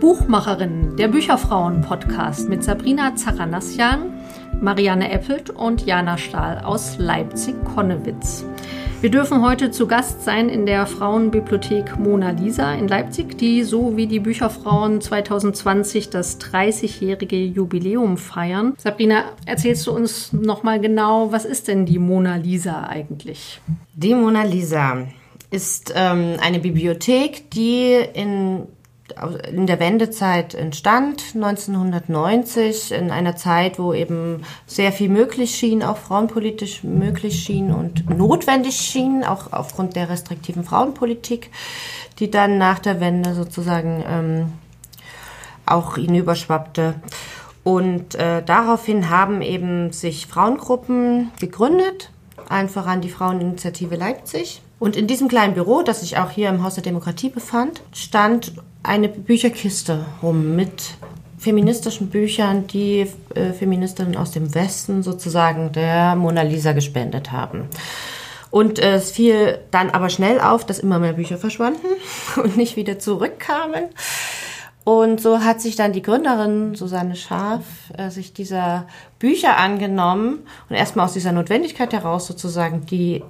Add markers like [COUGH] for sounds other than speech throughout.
Buchmacherin, der Bücherfrauen-Podcast mit Sabrina Zaranassian, Marianne Eppelt und Jana Stahl aus Leipzig-Konnewitz. Wir dürfen heute zu Gast sein in der Frauenbibliothek Mona Lisa in Leipzig, die so wie die Bücherfrauen 2020 das 30-jährige Jubiläum feiern. Sabrina, erzählst du uns noch mal genau, was ist denn die Mona Lisa eigentlich? Die Mona Lisa ist ähm, eine Bibliothek, die in in der Wendezeit entstand, 1990, in einer Zeit, wo eben sehr viel möglich schien, auch frauenpolitisch möglich schien und notwendig schien, auch aufgrund der restriktiven Frauenpolitik, die dann nach der Wende sozusagen ähm, auch hinüberschwappte. Und äh, daraufhin haben eben sich Frauengruppen gegründet, allen voran die Fraueninitiative Leipzig. Und in diesem kleinen Büro, das sich auch hier im Haus der Demokratie befand, stand eine Bücherkiste rum mit feministischen Büchern, die äh, Feministinnen aus dem Westen sozusagen der Mona Lisa gespendet haben. Und es fiel dann aber schnell auf, dass immer mehr Bücher verschwanden [LAUGHS] und nicht wieder zurückkamen. Und so hat sich dann die Gründerin Susanne Scharf äh, sich dieser Bücher angenommen und erstmal aus dieser Notwendigkeit heraus sozusagen die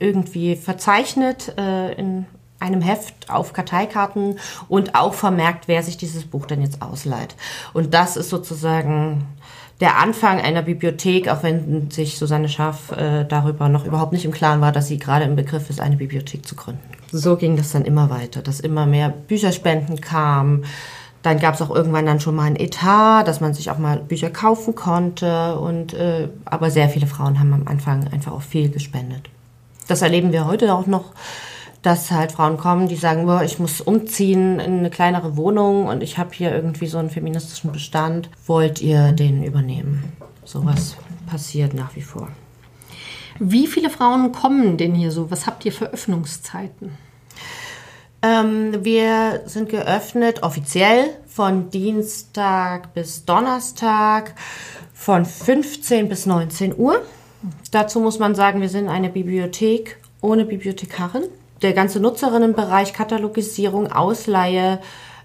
irgendwie verzeichnet äh, in einem Heft auf Karteikarten und auch vermerkt, wer sich dieses Buch denn jetzt ausleiht. Und das ist sozusagen der Anfang einer Bibliothek, auch wenn sich Susanne Schaff äh, darüber noch überhaupt nicht im Klaren war, dass sie gerade im Begriff ist, eine Bibliothek zu gründen. So ging das dann immer weiter, dass immer mehr Bücherspenden kamen. Dann gab es auch irgendwann dann schon mal ein Etat, dass man sich auch mal Bücher kaufen konnte. Und äh, aber sehr viele Frauen haben am Anfang einfach auch viel gespendet. Das erleben wir heute auch noch dass halt Frauen kommen, die sagen, boah, ich muss umziehen in eine kleinere Wohnung und ich habe hier irgendwie so einen feministischen Bestand. Wollt ihr den übernehmen? Sowas passiert nach wie vor. Wie viele Frauen kommen denn hier so? Was habt ihr für Öffnungszeiten? Ähm, wir sind geöffnet offiziell von Dienstag bis Donnerstag von 15 bis 19 Uhr. Dazu muss man sagen, wir sind eine Bibliothek ohne Bibliothekarin der ganze Nutzerinnenbereich, Katalogisierung, Ausleihe,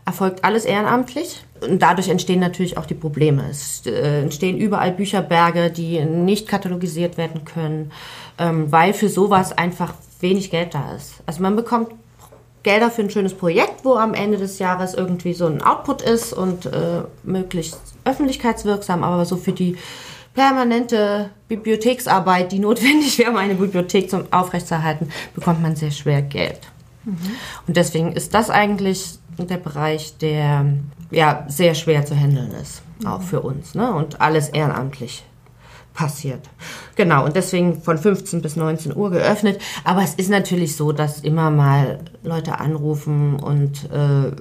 erfolgt alles ehrenamtlich. Und dadurch entstehen natürlich auch die Probleme. Es äh, entstehen überall Bücherberge, die nicht katalogisiert werden können, ähm, weil für sowas einfach wenig Geld da ist. Also man bekommt Gelder für ein schönes Projekt, wo am Ende des Jahres irgendwie so ein Output ist und äh, möglichst öffentlichkeitswirksam, aber so für die permanente Bibliotheksarbeit, die notwendig wäre, um eine Bibliothek zum aufrechtzuerhalten, bekommt man sehr schwer Geld. Mhm. Und deswegen ist das eigentlich der Bereich, der ja sehr schwer zu handeln ist, mhm. auch für uns. Ne? Und alles ehrenamtlich passiert. Genau, und deswegen von 15 bis 19 Uhr geöffnet. Aber es ist natürlich so, dass immer mal Leute anrufen und äh,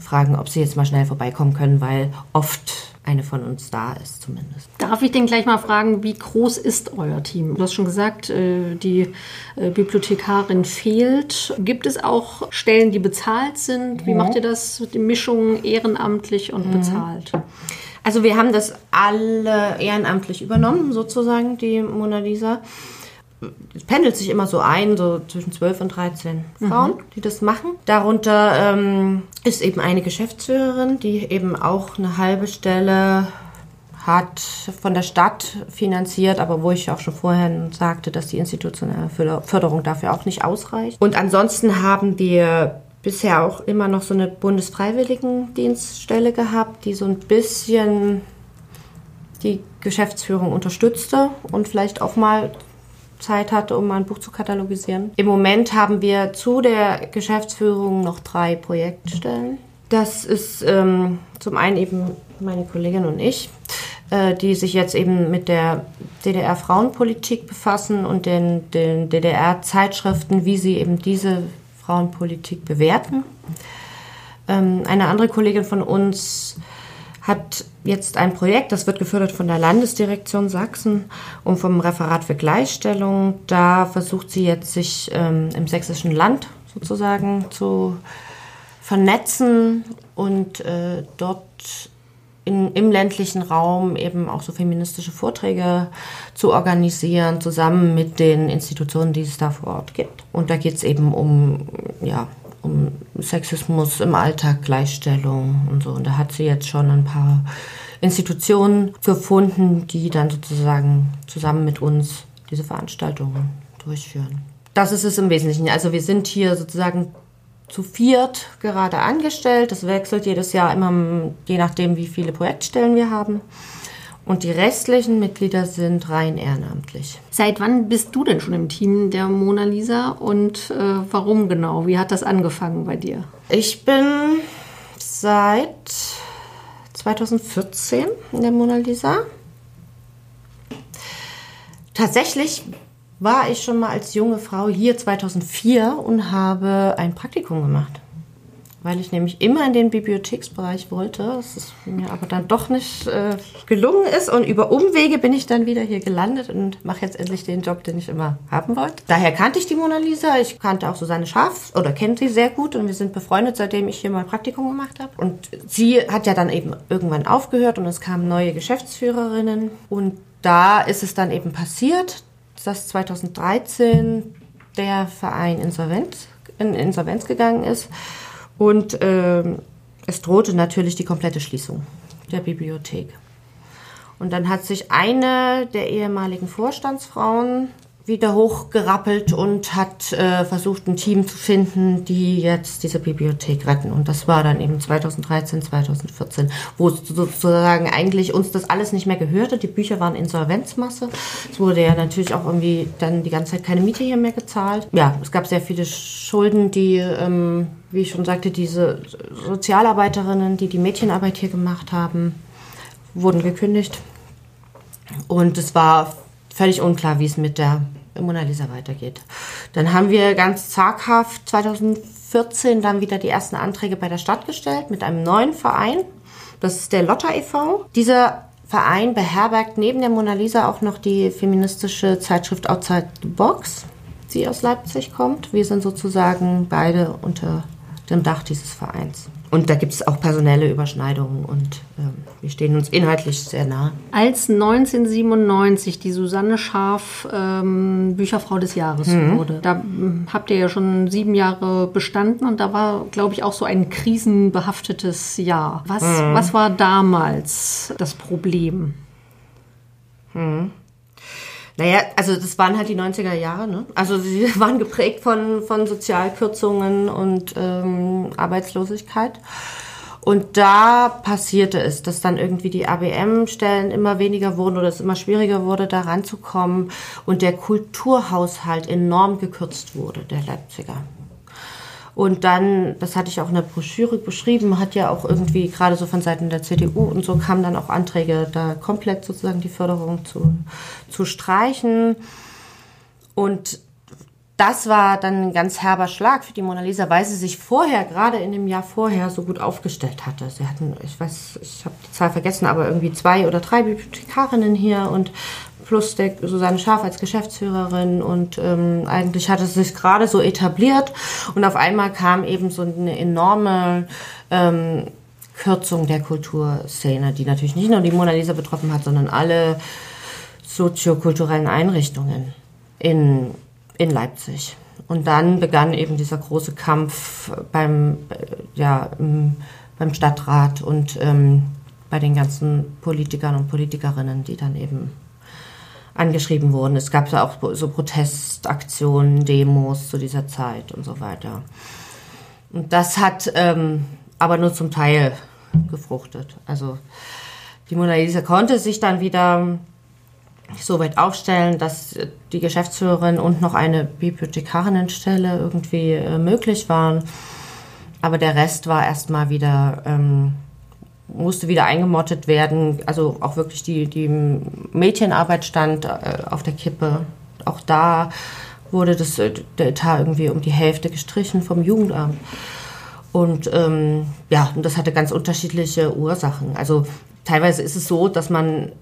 fragen, ob sie jetzt mal schnell vorbeikommen können, weil oft eine von uns da ist zumindest. Darf ich denn gleich mal fragen, wie groß ist euer Team? Du hast schon gesagt, äh, die äh, Bibliothekarin fehlt. Gibt es auch Stellen, die bezahlt sind? Wie macht ihr das, die Mischung ehrenamtlich und mhm. bezahlt? Also wir haben das alle ehrenamtlich übernommen, sozusagen, die Mona Lisa es pendelt sich immer so ein, so zwischen 12 und 13 Frauen, mhm. die das machen. Darunter ähm, ist eben eine Geschäftsführerin, die eben auch eine halbe Stelle hat von der Stadt finanziert, aber wo ich auch schon vorher sagte, dass die institutionelle Förderung dafür auch nicht ausreicht. Und ansonsten haben wir bisher auch immer noch so eine Bundesfreiwilligendienststelle gehabt, die so ein bisschen die Geschäftsführung unterstützte und vielleicht auch mal Zeit hatte, um ein Buch zu katalogisieren. Im Moment haben wir zu der Geschäftsführung noch drei Projektstellen. Das ist ähm, zum einen eben meine Kollegin und ich, äh, die sich jetzt eben mit der DDR-Frauenpolitik befassen und den, den DDR-Zeitschriften, wie sie eben diese Frauenpolitik bewerten. Ähm, eine andere Kollegin von uns hat jetzt ein Projekt, das wird gefördert von der Landesdirektion Sachsen und vom Referat für Gleichstellung. Da versucht sie jetzt sich ähm, im sächsischen Land sozusagen zu vernetzen und äh, dort in, im ländlichen Raum eben auch so feministische Vorträge zu organisieren, zusammen mit den Institutionen, die es da vor Ort gibt. Und da geht es eben um, ja, um Sexismus im Alltag, Gleichstellung und so. Und da hat sie jetzt schon ein paar Institutionen gefunden, die dann sozusagen zusammen mit uns diese Veranstaltungen durchführen. Das ist es im Wesentlichen. Also wir sind hier sozusagen zu viert gerade angestellt. Das wechselt jedes Jahr immer, je nachdem, wie viele Projektstellen wir haben. Und die restlichen Mitglieder sind rein ehrenamtlich. Seit wann bist du denn schon im Team der Mona Lisa und äh, warum genau? Wie hat das angefangen bei dir? Ich bin seit 2014 in der Mona Lisa. Tatsächlich war ich schon mal als junge Frau hier 2004 und habe ein Praktikum gemacht. Weil ich nämlich immer in den Bibliotheksbereich wollte, das mir aber dann doch nicht äh, gelungen ist. Und über Umwege bin ich dann wieder hier gelandet und mache jetzt endlich den Job, den ich immer haben wollte. Daher kannte ich die Mona Lisa. Ich kannte auch Susanne Schaf oder kennt sie sehr gut und wir sind befreundet, seitdem ich hier mal Praktikum gemacht habe. Und sie hat ja dann eben irgendwann aufgehört und es kamen neue Geschäftsführerinnen. Und da ist es dann eben passiert, dass 2013 der Verein Insolvenz, in Insolvenz gegangen ist und ähm, es drohte natürlich die komplette Schließung der Bibliothek. Und dann hat sich eine der ehemaligen Vorstandsfrauen wieder hochgerappelt und hat äh, versucht, ein Team zu finden, die jetzt diese Bibliothek retten. Und das war dann eben 2013, 2014, wo sozusagen eigentlich uns das alles nicht mehr gehörte. Die Bücher waren Insolvenzmasse. Es wurde ja natürlich auch irgendwie dann die ganze Zeit keine Miete hier mehr gezahlt. Ja, es gab sehr viele Schulden, die, ähm, wie ich schon sagte, diese Sozialarbeiterinnen, die die Mädchenarbeit hier gemacht haben, wurden gekündigt. Und es war völlig unklar, wie es mit der Mona Lisa weitergeht. Dann haben wir ganz zaghaft 2014 dann wieder die ersten Anträge bei der Stadt gestellt mit einem neuen Verein. Das ist der Lotta e.V. Dieser Verein beherbergt neben der Mona Lisa auch noch die feministische Zeitschrift Outside the Box, die aus Leipzig kommt. Wir sind sozusagen beide unter dem Dach dieses Vereins. Und da gibt es auch personelle Überschneidungen und ähm, wir stehen uns inhaltlich sehr nah. Als 1997 die Susanne Scharf ähm, Bücherfrau des Jahres mhm. wurde, da hm, habt ihr ja schon sieben Jahre bestanden und da war, glaube ich, auch so ein krisenbehaftetes Jahr. Was, mhm. was war damals das Problem? Mhm. Naja, also das waren halt die 90er Jahre, ne? Also sie [LAUGHS] waren geprägt von, von Sozialkürzungen und ähm, Arbeitslosigkeit. Und da passierte es, dass dann irgendwie die ABM-Stellen immer weniger wurden oder es immer schwieriger wurde, da ranzukommen und der Kulturhaushalt enorm gekürzt wurde, der Leipziger. Und dann, das hatte ich auch in der Broschüre beschrieben, hat ja auch irgendwie gerade so von Seiten der CDU und so kamen dann auch Anträge, da komplett sozusagen die Förderung zu, zu streichen. Und das war dann ein ganz herber Schlag für die Mona Lisa, weil sie sich vorher, gerade in dem Jahr vorher, so gut aufgestellt hatte. Sie hatten, ich weiß, ich habe die Zahl vergessen, aber irgendwie zwei oder drei Bibliothekarinnen hier und plus der Susanne Scharf als Geschäftsführerin und ähm, eigentlich hat es sich gerade so etabliert und auf einmal kam eben so eine enorme ähm, Kürzung der Kulturszene, die natürlich nicht nur die Mona Lisa betroffen hat, sondern alle soziokulturellen Einrichtungen in, in Leipzig. Und dann begann eben dieser große Kampf beim, ja, beim Stadtrat und ähm, bei den ganzen Politikern und Politikerinnen, die dann eben angeschrieben wurden. Es gab ja auch so Protestaktionen, Demos zu dieser Zeit und so weiter. Und das hat ähm, aber nur zum Teil gefruchtet. Also die Mona Lisa konnte sich dann wieder so weit aufstellen, dass die Geschäftsführerin und noch eine Bibliothekarinnenstelle irgendwie äh, möglich waren. Aber der Rest war erstmal wieder ähm, musste wieder eingemottet werden. Also auch wirklich die, die Mädchenarbeit stand äh, auf der Kippe. Auch da wurde das, äh, der Etat irgendwie um die Hälfte gestrichen vom Jugendamt. Und ähm, ja, und das hatte ganz unterschiedliche Ursachen. Also teilweise ist es so, dass man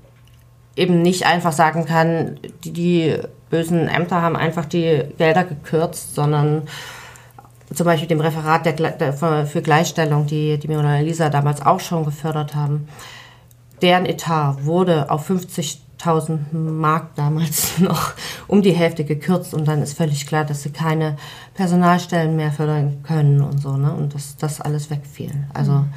eben nicht einfach sagen kann, die, die bösen Ämter haben einfach die Gelder gekürzt, sondern zum Beispiel dem Referat der, der, für Gleichstellung, die, die Mona Lisa damals auch schon gefördert haben, deren Etat wurde auf 50.000 Mark damals [LAUGHS] noch um die Hälfte gekürzt und dann ist völlig klar, dass sie keine Personalstellen mehr fördern können und so, ne? Und dass das alles wegfiel. Also mhm.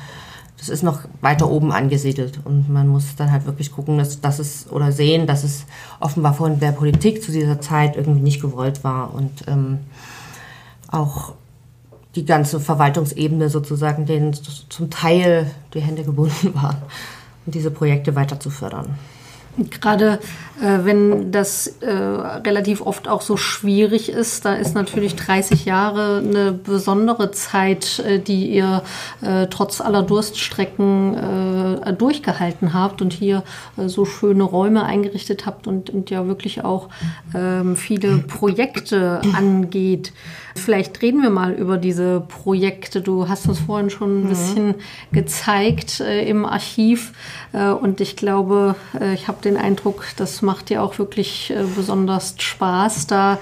das ist noch weiter oben angesiedelt und man muss dann halt wirklich gucken, dass, dass es oder sehen, dass es offenbar von der Politik zu dieser Zeit irgendwie nicht gewollt war und ähm, auch die ganze Verwaltungsebene sozusagen denen zum Teil die Hände gebunden [LAUGHS] waren und diese Projekte weiter zu fördern. Gerade äh, wenn das äh, relativ oft auch so schwierig ist, da ist natürlich 30 Jahre eine besondere Zeit, äh, die ihr äh, trotz aller Durststrecken äh, durchgehalten habt und hier äh, so schöne Räume eingerichtet habt und, und ja wirklich auch ähm, viele Projekte angeht. Vielleicht reden wir mal über diese Projekte. Du hast uns vorhin schon ein mhm. bisschen gezeigt im Archiv und ich glaube, ich habe den Eindruck, das macht dir auch wirklich äh, besonders Spaß, da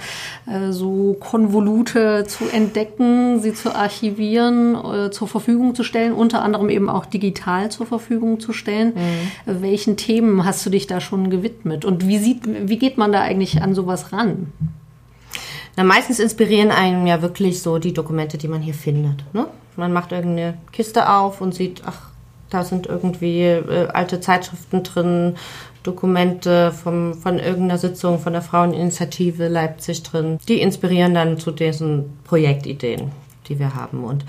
äh, so Konvolute zu entdecken, sie zu archivieren, äh, zur Verfügung zu stellen, unter anderem eben auch digital zur Verfügung zu stellen. Mhm. Welchen Themen hast du dich da schon gewidmet und wie, sieht, wie geht man da eigentlich an sowas ran? Na, meistens inspirieren einen ja wirklich so die Dokumente, die man hier findet. Ne? Man macht irgendeine Kiste auf und sieht, ach, da sind irgendwie äh, alte Zeitschriften drin, Dokumente vom, von irgendeiner Sitzung von der Fraueninitiative Leipzig drin. Die inspirieren dann zu diesen Projektideen, die wir haben. Und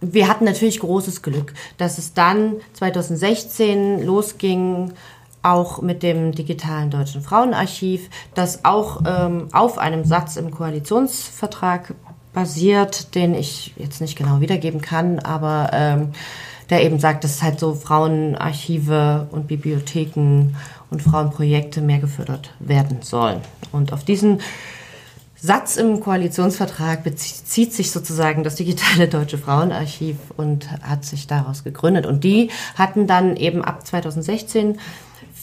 wir hatten natürlich großes Glück, dass es dann 2016 losging, auch mit dem digitalen deutschen Frauenarchiv, das auch ähm, auf einem Satz im Koalitionsvertrag basiert, den ich jetzt nicht genau wiedergeben kann, aber ähm, der eben sagt, dass halt so Frauenarchive und Bibliotheken und Frauenprojekte mehr gefördert werden sollen. Und auf diesen Satz im Koalitionsvertrag bezieht sich sozusagen das digitale Deutsche Frauenarchiv und hat sich daraus gegründet. Und die hatten dann eben ab 2016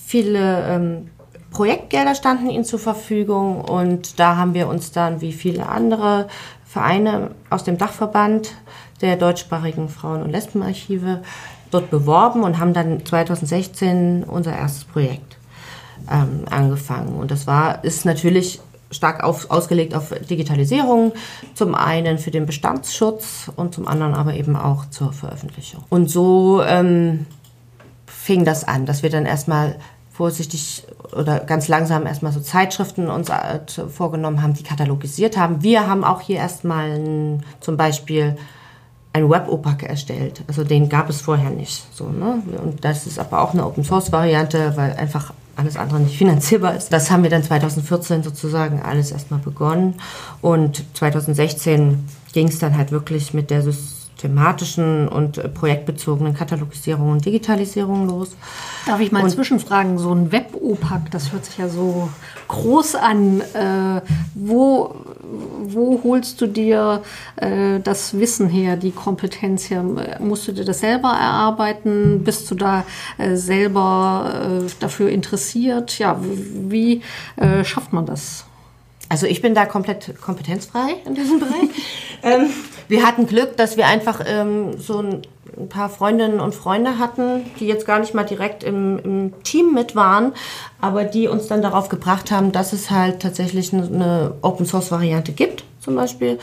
viele ähm, Projektgelder standen ihnen zur Verfügung und da haben wir uns dann wie viele andere Vereine aus dem Dachverband der deutschsprachigen Frauen- und Lesbenarchive dort beworben und haben dann 2016 unser erstes Projekt ähm, angefangen. Und das war, ist natürlich stark auf, ausgelegt auf Digitalisierung, zum einen für den Bestandsschutz und zum anderen aber eben auch zur Veröffentlichung. Und so ähm, fing das an, dass wir dann erstmal vorsichtig oder ganz langsam erstmal so Zeitschriften uns äh, vorgenommen haben, die katalogisiert haben. Wir haben auch hier erstmal zum Beispiel ein Web-OPAC erstellt. Also den gab es vorher nicht. So, ne? Und das ist aber auch eine Open-Source-Variante, weil einfach alles andere nicht finanzierbar ist. Das haben wir dann 2014 sozusagen alles erstmal begonnen. Und 2016 ging es dann halt wirklich mit der systematischen und projektbezogenen Katalogisierung und Digitalisierung los. Darf ich mal und, zwischenfragen, so ein Web-OPAC, das hört sich ja so groß an. Äh, wo, wo holst du dir äh, das Wissen her, die Kompetenz her? Musst du dir das selber erarbeiten? Bist du da äh, selber äh, dafür interessiert? Ja, wie äh, schafft man das? Also ich bin da komplett kompetenzfrei in diesem Bereich. [LAUGHS] ähm, wir hatten Glück, dass wir einfach ähm, so ein, ein, paar Freundinnen und Freunde hatten, die jetzt gar nicht mal direkt im, im, Team mit waren, aber die uns dann darauf gebracht haben, dass es halt tatsächlich eine, Open-Source-Variante gibt, zum Beispiel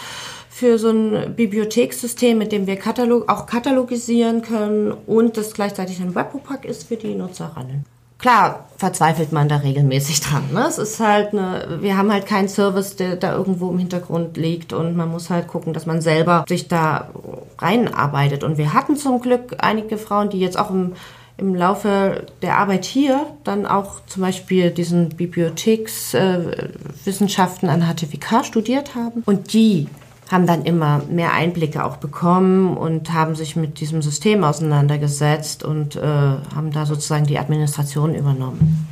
für so ein Bibliothekssystem, mit dem wir Katalog, auch katalogisieren können und das gleichzeitig ein Webpack ist für die Nutzerinnen klar verzweifelt man da regelmäßig dran. Ne? Es ist halt eine, wir haben halt keinen Service, der da irgendwo im Hintergrund liegt und man muss halt gucken, dass man selber sich da reinarbeitet. Und wir hatten zum Glück einige Frauen, die jetzt auch im, im Laufe der Arbeit hier dann auch zum Beispiel diesen Bibliothekswissenschaften äh, an HTWK studiert haben und die haben dann immer mehr Einblicke auch bekommen und haben sich mit diesem System auseinandergesetzt und äh, haben da sozusagen die Administration übernommen.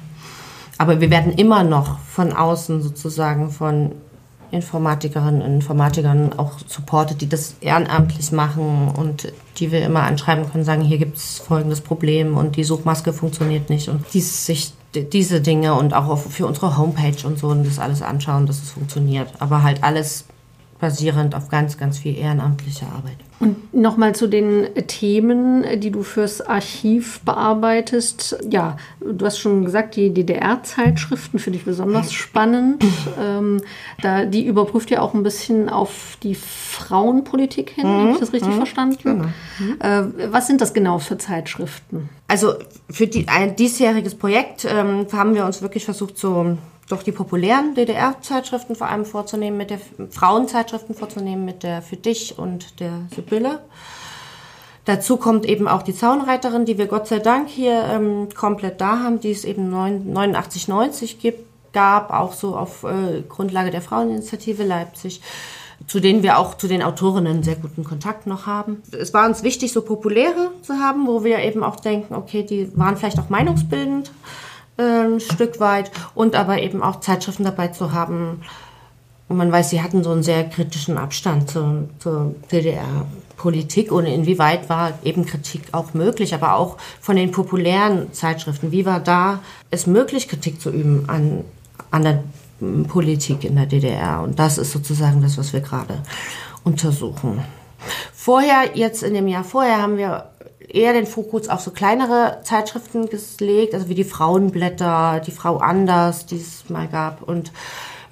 Aber wir werden immer noch von außen sozusagen von Informatikerinnen und Informatikern auch supportet, die das ehrenamtlich machen und die wir immer anschreiben können, sagen, hier gibt es folgendes Problem und die Suchmaske funktioniert nicht und dies, sich diese Dinge und auch für unsere Homepage und so und das alles anschauen, dass es funktioniert. Aber halt alles basierend auf ganz, ganz viel ehrenamtlicher Arbeit. Und nochmal zu den Themen, die du fürs Archiv bearbeitest. Ja, du hast schon gesagt, die DDR-Zeitschriften finde ich besonders spannend. Ähm, da, die überprüft ja auch ein bisschen auf die Frauenpolitik hin. Mhm. Habe ich das richtig mhm. verstanden? Genau. Mhm. Äh, was sind das genau für Zeitschriften? Also für die, ein diesjähriges Projekt ähm, haben wir uns wirklich versucht, so doch die populären DDR-Zeitschriften vor allem vorzunehmen, mit der Frauenzeitschriften vorzunehmen, mit der Für dich und der Sibylle. Dazu kommt eben auch die Zaunreiterin, die wir Gott sei Dank hier ähm, komplett da haben, die es eben 89, 90 gibt, gab, auch so auf äh, Grundlage der Fraueninitiative Leipzig, zu denen wir auch zu den Autorinnen sehr guten Kontakt noch haben. Es war uns wichtig, so populäre zu haben, wo wir eben auch denken, okay, die waren vielleicht auch meinungsbildend ein Stück weit und aber eben auch Zeitschriften dabei zu haben. Und man weiß, sie hatten so einen sehr kritischen Abstand zur, zur DDR-Politik und inwieweit war eben Kritik auch möglich, aber auch von den populären Zeitschriften. Wie war da es möglich, Kritik zu üben an, an der Politik in der DDR? Und das ist sozusagen das, was wir gerade untersuchen. Vorher, jetzt in dem Jahr vorher, haben wir eher den Fokus auf so kleinere Zeitschriften gelegt, also wie die Frauenblätter, die Frau Anders, die es mal gab und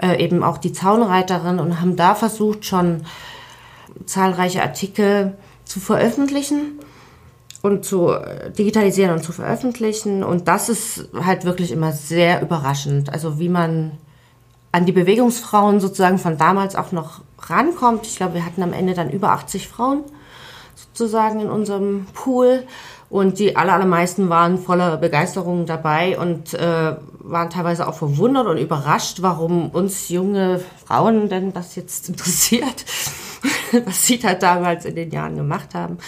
äh, eben auch die Zaunreiterin und haben da versucht schon zahlreiche Artikel zu veröffentlichen und zu äh, digitalisieren und zu veröffentlichen. Und das ist halt wirklich immer sehr überraschend, also wie man an die Bewegungsfrauen sozusagen von damals auch noch rankommt. Ich glaube, wir hatten am Ende dann über 80 Frauen sozusagen in unserem Pool. Und die aller, allermeisten waren voller Begeisterung dabei und äh, waren teilweise auch verwundert und überrascht, warum uns junge Frauen denn das jetzt interessiert, [LAUGHS] was sie da damals in den Jahren gemacht haben.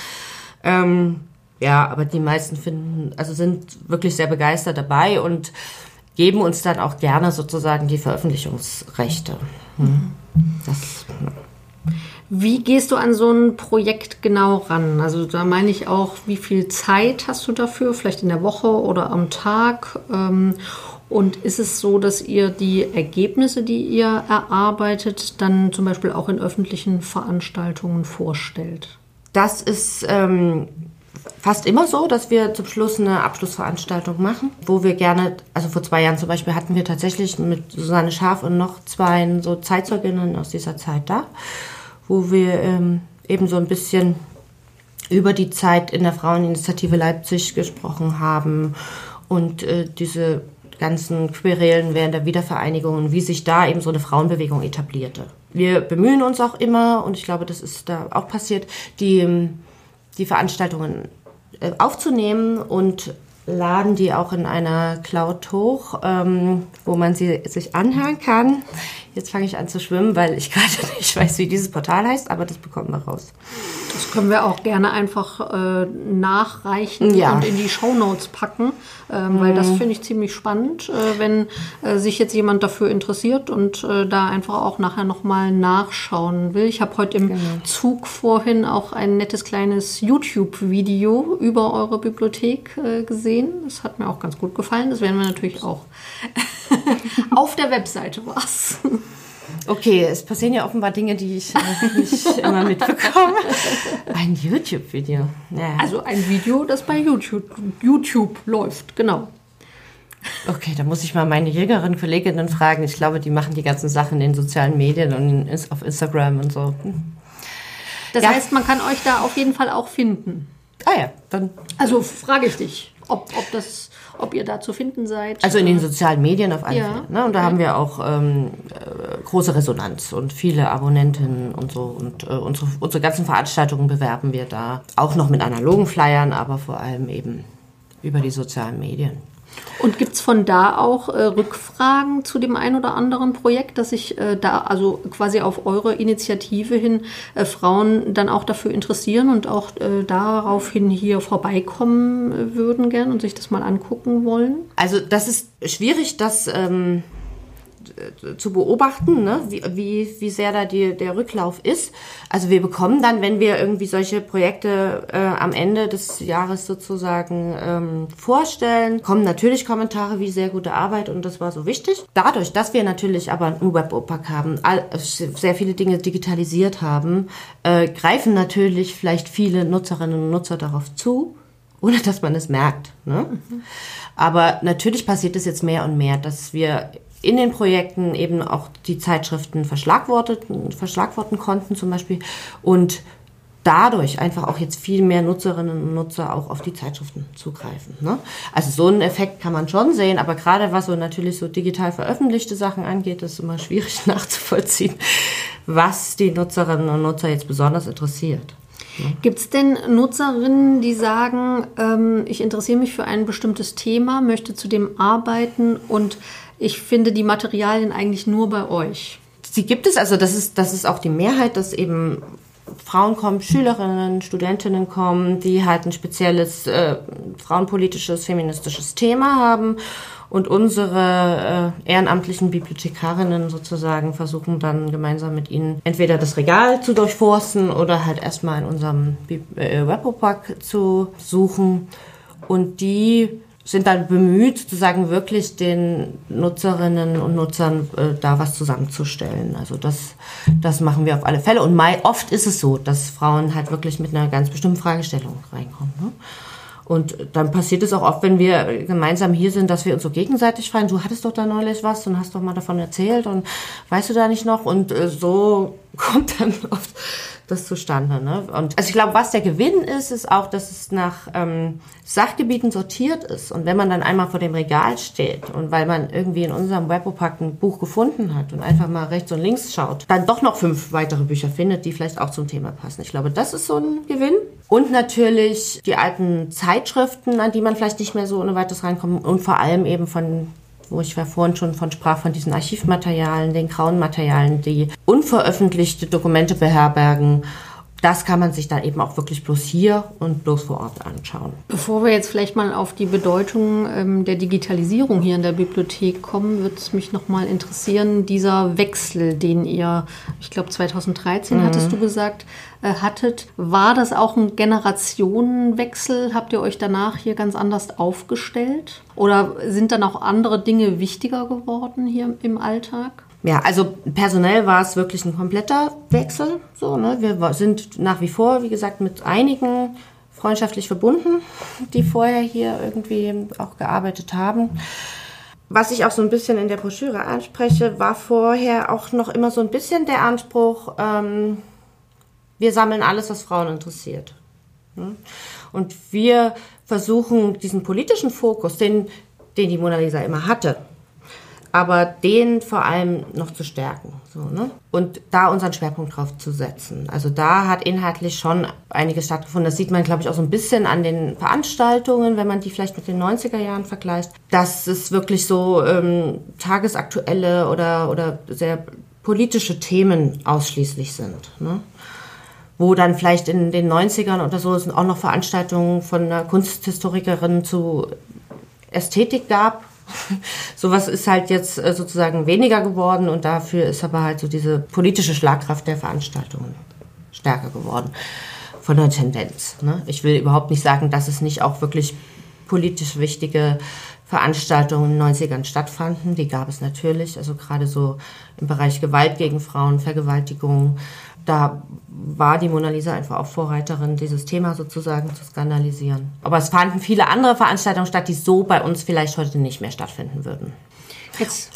Ähm, ja, aber die meisten finden, also sind wirklich sehr begeistert dabei und geben uns dann auch gerne sozusagen die Veröffentlichungsrechte. Hm. Das. Wie gehst du an so ein Projekt genau ran? Also da meine ich auch, wie viel Zeit hast du dafür, vielleicht in der Woche oder am Tag? Ähm, und ist es so, dass ihr die Ergebnisse, die ihr erarbeitet, dann zum Beispiel auch in öffentlichen Veranstaltungen vorstellt? Das ist ähm, fast immer so, dass wir zum Schluss eine Abschlussveranstaltung machen, wo wir gerne, also vor zwei Jahren zum Beispiel hatten wir tatsächlich mit Susanne Schaf und noch zwei so Zeitzeuginnen aus dieser Zeit da wo wir ähm, eben so ein bisschen über die Zeit in der Fraueninitiative Leipzig gesprochen haben und äh, diese ganzen Querelen während der Wiedervereinigung und wie sich da eben so eine Frauenbewegung etablierte. Wir bemühen uns auch immer, und ich glaube, das ist da auch passiert, die, ähm, die Veranstaltungen äh, aufzunehmen und laden die auch in einer Cloud hoch, ähm, wo man sie sich anhören kann. Jetzt fange ich an zu schwimmen, weil ich [LAUGHS] gerade nicht weiß, wie dieses Portal heißt, aber das bekommen wir raus. Das können wir auch gerne einfach äh, nachreichen ja. und in die Show Notes packen, mhm. weil das mhm. finde ich ziemlich spannend, äh, wenn äh, sich jetzt jemand dafür interessiert und äh, da einfach auch nachher nochmal nachschauen will. Ich habe heute im genau. Zug vorhin auch ein nettes kleines YouTube-Video über eure Bibliothek äh, gesehen. Das hat mir auch ganz gut gefallen. Das werden wir natürlich auch [LAUGHS] auf der Webseite was. Okay, es passieren ja offenbar Dinge, die ich äh, nicht [LAUGHS] immer mitbekomme. Ein YouTube-Video. Ja. Also ein Video, das bei YouTube, YouTube läuft, genau. Okay, da muss ich mal meine jüngeren Kolleginnen fragen. Ich glaube, die machen die ganzen Sachen in den sozialen Medien und auf Instagram und so. Das ja. heißt, man kann euch da auf jeden Fall auch finden. Ah ja, dann. Also frage ich dich, ob, ob das ob ihr da zu finden seid. Also in den sozialen Medien auf alle ja. Fälle. Ne? Und da okay. haben wir auch ähm, äh, große Resonanz und viele Abonnentinnen und so. Und äh, unsere, unsere ganzen Veranstaltungen bewerben wir da. Auch noch mit analogen Flyern, aber vor allem eben über die sozialen Medien. Und gibt es von da auch äh, Rückfragen zu dem ein oder anderen Projekt, dass sich äh, da also quasi auf eure Initiative hin äh, Frauen dann auch dafür interessieren und auch äh, daraufhin hier vorbeikommen äh, würden gern und sich das mal angucken wollen? Also das ist schwierig, das ähm, äh, zu beobachten, ne? wie, wie, wie sehr da die, der Rücklauf ist. Also wir bekommen dann, wenn wir irgendwie solche Projekte äh, am Ende des Jahres sozusagen ähm, vorstellen, kommen natürlich Kommentare wie sehr gute Arbeit und das war so wichtig. Dadurch, dass wir natürlich aber einen Web-OPAC haben, all, sehr viele Dinge digitalisiert haben, äh, greifen natürlich vielleicht viele Nutzerinnen und Nutzer darauf zu ohne dass man es merkt. Ne? Mhm. Aber natürlich passiert es jetzt mehr und mehr, dass wir in den Projekten eben auch die Zeitschriften verschlagworten, konnten zum Beispiel und dadurch einfach auch jetzt viel mehr Nutzerinnen und Nutzer auch auf die Zeitschriften zugreifen. Ne? Also so einen Effekt kann man schon sehen, aber gerade was so natürlich so digital veröffentlichte Sachen angeht, ist immer schwierig [LAUGHS] nachzuvollziehen, was die Nutzerinnen und Nutzer jetzt besonders interessiert. Gibt es denn Nutzerinnen, die sagen, ähm, ich interessiere mich für ein bestimmtes Thema, möchte zu dem arbeiten und ich finde die Materialien eigentlich nur bei euch? Sie gibt es, also das ist, das ist auch die Mehrheit, dass eben Frauen kommen, Schülerinnen, Studentinnen kommen, die halt ein spezielles äh, frauenpolitisches, feministisches Thema haben und unsere äh, ehrenamtlichen Bibliothekarinnen sozusagen versuchen dann gemeinsam mit ihnen entweder das Regal zu durchforsten oder halt erstmal in unserem äh, Webpack zu suchen. Und die sind dann bemüht, sozusagen wirklich den Nutzerinnen und Nutzern äh, da was zusammenzustellen. Also das, das machen wir auf alle Fälle. Und mai, oft ist es so, dass Frauen halt wirklich mit einer ganz bestimmten Fragestellung reinkommen. Ne? Und dann passiert es auch oft, wenn wir gemeinsam hier sind, dass wir uns so gegenseitig fragen, du hattest doch da neulich was und hast doch mal davon erzählt und weißt du da nicht noch? Und äh, so [LAUGHS] kommt dann oft das zustande. Ne? Und also ich glaube, was der Gewinn ist, ist auch, dass es nach ähm, Sachgebieten sortiert ist. Und wenn man dann einmal vor dem Regal steht und weil man irgendwie in unserem Webopack ein Buch gefunden hat und einfach mal rechts und links schaut, dann doch noch fünf weitere Bücher findet, die vielleicht auch zum Thema passen. Ich glaube, das ist so ein Gewinn. Und natürlich die alten Zeitschriften, an die man vielleicht nicht mehr so ohne weiteres reinkommt. Und vor allem eben von wo ich vorhin schon von sprach, von diesen Archivmaterialien, den grauen Materialien, die unveröffentlichte Dokumente beherbergen das kann man sich dann eben auch wirklich bloß hier und bloß vor Ort anschauen. Bevor wir jetzt vielleicht mal auf die Bedeutung ähm, der Digitalisierung hier in der Bibliothek kommen, würde es mich noch mal interessieren, dieser Wechsel, den ihr, ich glaube 2013 mhm. hattest du gesagt, äh, hattet, war das auch ein Generationenwechsel? Habt ihr euch danach hier ganz anders aufgestellt? Oder sind dann auch andere Dinge wichtiger geworden hier im Alltag? Ja, also personell war es wirklich ein kompletter Wechsel. So, ne? Wir sind nach wie vor, wie gesagt, mit einigen freundschaftlich verbunden, die vorher hier irgendwie auch gearbeitet haben. Was ich auch so ein bisschen in der Broschüre anspreche, war vorher auch noch immer so ein bisschen der Anspruch, ähm, wir sammeln alles, was Frauen interessiert. Ne? Und wir versuchen diesen politischen Fokus, den, den die Mona Lisa immer hatte, aber den vor allem noch zu stärken. So, ne? Und da unseren Schwerpunkt drauf zu setzen. Also da hat inhaltlich schon einiges stattgefunden. Das sieht man, glaube ich, auch so ein bisschen an den Veranstaltungen, wenn man die vielleicht mit den 90er Jahren vergleicht, dass es wirklich so ähm, tagesaktuelle oder, oder sehr politische Themen ausschließlich sind. Ne? wo dann vielleicht in den 90ern oder so es auch noch Veranstaltungen von einer Kunsthistorikerin zu Ästhetik gab, [LAUGHS] Sowas ist halt jetzt äh, sozusagen weniger geworden und dafür ist aber halt so diese politische Schlagkraft der Veranstaltungen stärker geworden von der Tendenz. Ne? Ich will überhaupt nicht sagen, dass es nicht auch wirklich politisch wichtige Veranstaltungen in den 90ern stattfanden. Die gab es natürlich, also gerade so im Bereich Gewalt gegen Frauen, Vergewaltigung, da war die Mona Lisa einfach auch Vorreiterin, dieses Thema sozusagen zu skandalisieren. Aber es fanden viele andere Veranstaltungen statt, die so bei uns vielleicht heute nicht mehr stattfinden würden. Jetzt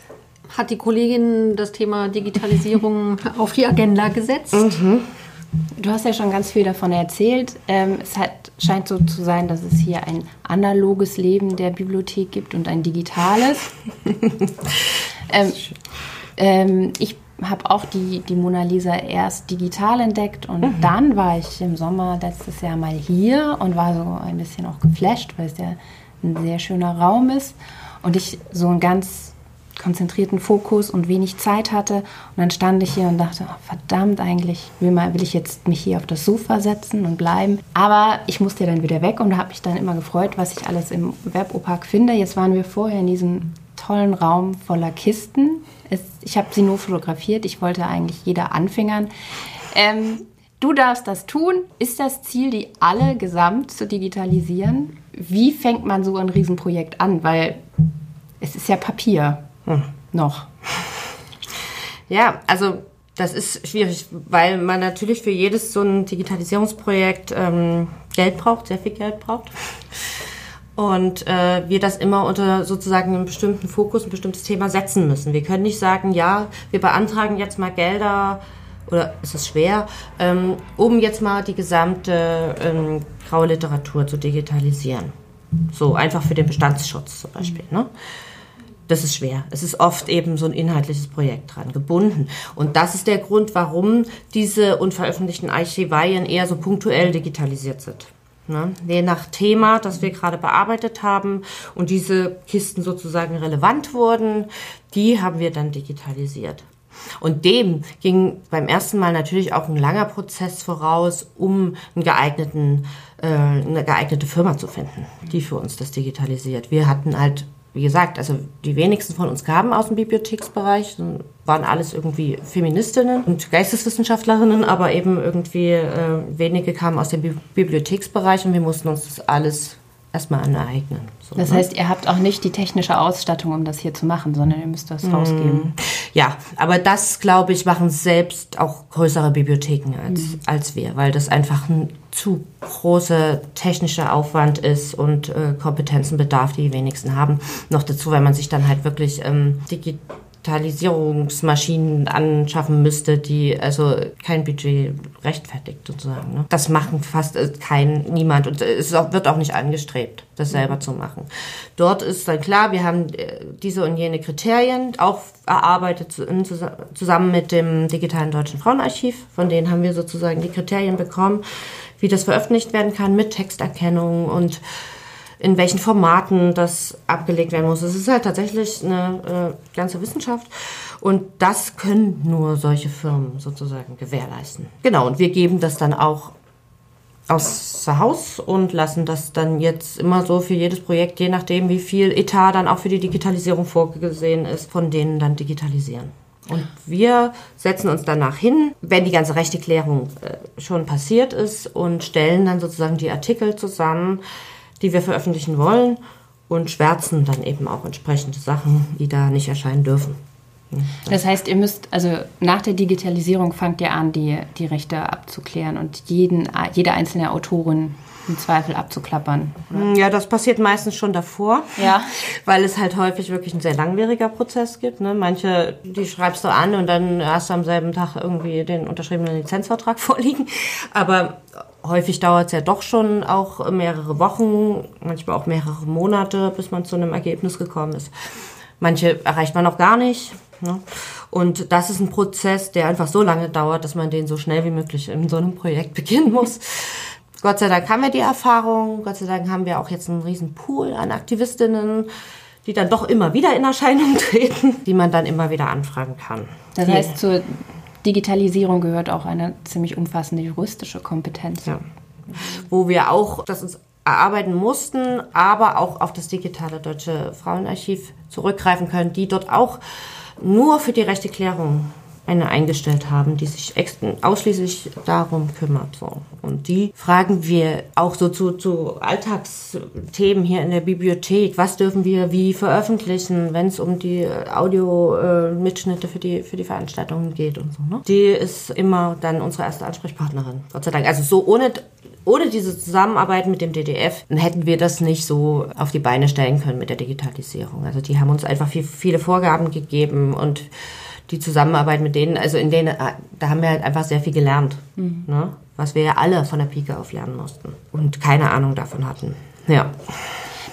hat die Kollegin das Thema Digitalisierung [LAUGHS] auf die Agenda gesetzt. Mhm. Du hast ja schon ganz viel davon erzählt. Ähm, es hat, scheint so zu sein, dass es hier ein analoges Leben der Bibliothek gibt und ein digitales. [LAUGHS] ähm, ähm, ich habe auch die, die Mona Lisa erst digital entdeckt und mhm. dann war ich im Sommer letztes Jahr mal hier und war so ein bisschen auch geflasht, weil es ja ein sehr schöner Raum ist und ich so einen ganz konzentrierten Fokus und wenig Zeit hatte und dann stand ich hier und dachte, oh, verdammt, eigentlich will, ich jetzt mich hier auf das Sofa setzen und bleiben. Aber ich musste dann wieder weg und habe mich dann immer gefreut, was ich alles im Webopak finde. Jetzt waren wir vorher in diesem tollen Raum voller Kisten. Es, ich habe sie nur fotografiert. Ich wollte eigentlich jeder anfingern. Ähm, du darfst das tun. Ist das Ziel, die alle gesamt zu digitalisieren? Wie fängt man so ein Riesenprojekt an? Weil es ist ja Papier hm. noch. Ja, also das ist schwierig, weil man natürlich für jedes so ein Digitalisierungsprojekt ähm, Geld braucht, sehr viel Geld braucht. Und äh, wir das immer unter sozusagen einem bestimmten Fokus, ein bestimmtes Thema setzen müssen. Wir können nicht sagen, ja, wir beantragen jetzt mal Gelder, oder ist es schwer, ähm, um jetzt mal die gesamte ähm, graue Literatur zu digitalisieren. So, einfach für den Bestandsschutz zum Beispiel. Ne? Das ist schwer. Es ist oft eben so ein inhaltliches Projekt dran gebunden. Und das ist der Grund, warum diese unveröffentlichten Archivarien eher so punktuell digitalisiert sind. Ne? Je nach Thema, das wir gerade bearbeitet haben und diese Kisten sozusagen relevant wurden, die haben wir dann digitalisiert. Und dem ging beim ersten Mal natürlich auch ein langer Prozess voraus, um einen geeigneten, äh, eine geeignete Firma zu finden, die für uns das digitalisiert. Wir hatten halt wie gesagt, also die wenigsten von uns kamen aus dem Bibliotheksbereich, waren alles irgendwie Feministinnen und Geisteswissenschaftlerinnen, aber eben irgendwie äh, wenige kamen aus dem Bi Bibliotheksbereich und wir mussten uns das alles erstmal aneignen. So, das ne? heißt, ihr habt auch nicht die technische Ausstattung, um das hier zu machen, sondern ihr müsst das mm. rausgeben. Ja, aber das, glaube ich, machen selbst auch größere Bibliotheken als, mm. als wir, weil das einfach ein zu großer technischer Aufwand ist und äh, Kompetenzen bedarf, die die wenigsten haben. Noch dazu, weil man sich dann halt wirklich ähm, digital Digitalisierungsmaschinen anschaffen müsste, die also kein Budget rechtfertigt sozusagen. Ne? Das machen fast äh, kein niemand und es auch, wird auch nicht angestrebt, das selber zu machen. Dort ist dann klar, wir haben äh, diese und jene Kriterien auch erarbeitet zusammen mit dem digitalen deutschen Frauenarchiv. Von denen haben wir sozusagen die Kriterien bekommen, wie das veröffentlicht werden kann mit Texterkennung und in welchen Formaten das abgelegt werden muss. Es ist halt tatsächlich eine äh, ganze Wissenschaft und das können nur solche Firmen sozusagen gewährleisten. Genau, und wir geben das dann auch außer Haus und lassen das dann jetzt immer so für jedes Projekt, je nachdem, wie viel Etat dann auch für die Digitalisierung vorgesehen ist, von denen dann digitalisieren. Und wir setzen uns danach hin, wenn die ganze Rechteklärung äh, schon passiert ist und stellen dann sozusagen die Artikel zusammen, die wir veröffentlichen wollen und schwärzen dann eben auch entsprechende Sachen, die da nicht erscheinen dürfen. Das heißt, ihr müsst, also nach der Digitalisierung fangt ihr an, die, die Rechte abzuklären und jeden, jede einzelne Autorin im Zweifel abzuklappern. Oder? Ja, das passiert meistens schon davor, ja. [LAUGHS] weil es halt häufig wirklich ein sehr langwieriger Prozess gibt. Ne? Manche, die schreibst du an und dann hast du am selben Tag irgendwie den unterschriebenen Lizenzvertrag [LAUGHS] vorliegen. Aber häufig dauert es ja doch schon auch mehrere Wochen, manchmal auch mehrere Monate, bis man zu einem Ergebnis gekommen ist. Manche erreicht man noch gar nicht. Ne? Und das ist ein Prozess, der einfach so lange dauert, dass man den so schnell wie möglich in so einem Projekt [LAUGHS] beginnen muss. Gott sei Dank haben wir die Erfahrung. Gott sei Dank haben wir auch jetzt einen riesen Pool an Aktivistinnen, die dann doch immer wieder in Erscheinung [LAUGHS] treten, die man dann immer wieder anfragen kann. Das heißt, zur Digitalisierung gehört auch eine ziemlich umfassende juristische Kompetenz. Ja. Wo wir auch das uns erarbeiten mussten, aber auch auf das digitale Deutsche Frauenarchiv zurückgreifen können, die dort auch nur für die rechte Klärung eine eingestellt haben, die sich ausschließlich darum kümmert. So. Und die fragen wir auch so zu, zu Alltagsthemen hier in der Bibliothek. Was dürfen wir wie veröffentlichen, wenn es um die Audio-Mitschnitte für die, für die Veranstaltungen geht und so. Ne? Die ist immer dann unsere erste Ansprechpartnerin, Gott sei Dank. Also so ohne ohne diese Zusammenarbeit mit dem DDF hätten wir das nicht so auf die Beine stellen können mit der Digitalisierung. Also die haben uns einfach viel, viele Vorgaben gegeben und die Zusammenarbeit mit denen, also in denen, äh, da haben wir halt einfach sehr viel gelernt, mhm. ne? was wir ja alle von der Pike auf lernen mussten und keine Ahnung davon hatten. Ja.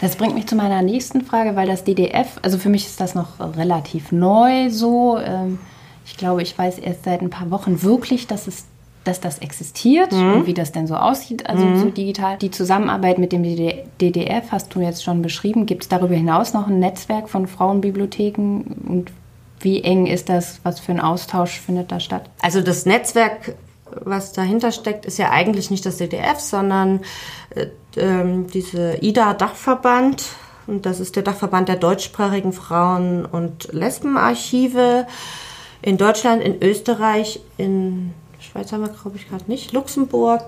Das bringt mich zu meiner nächsten Frage, weil das DDF, also für mich ist das noch relativ neu so. Ähm, ich glaube, ich weiß erst seit ein paar Wochen wirklich, dass es dass das existiert mhm. und wie das denn so aussieht, also mhm. so digital. Die Zusammenarbeit mit dem DDF hast du jetzt schon beschrieben. Gibt es darüber hinaus noch ein Netzwerk von Frauenbibliotheken und wie eng ist das? Was für ein Austausch findet da statt? Also das Netzwerk, was dahinter steckt, ist ja eigentlich nicht das DDF, sondern äh, äh, diese IDA-Dachverband Und das ist der Dachverband der deutschsprachigen Frauen- und Lesbenarchive in Deutschland, in Österreich, in Schweiz haben wir, glaube ich, gerade nicht, Luxemburg,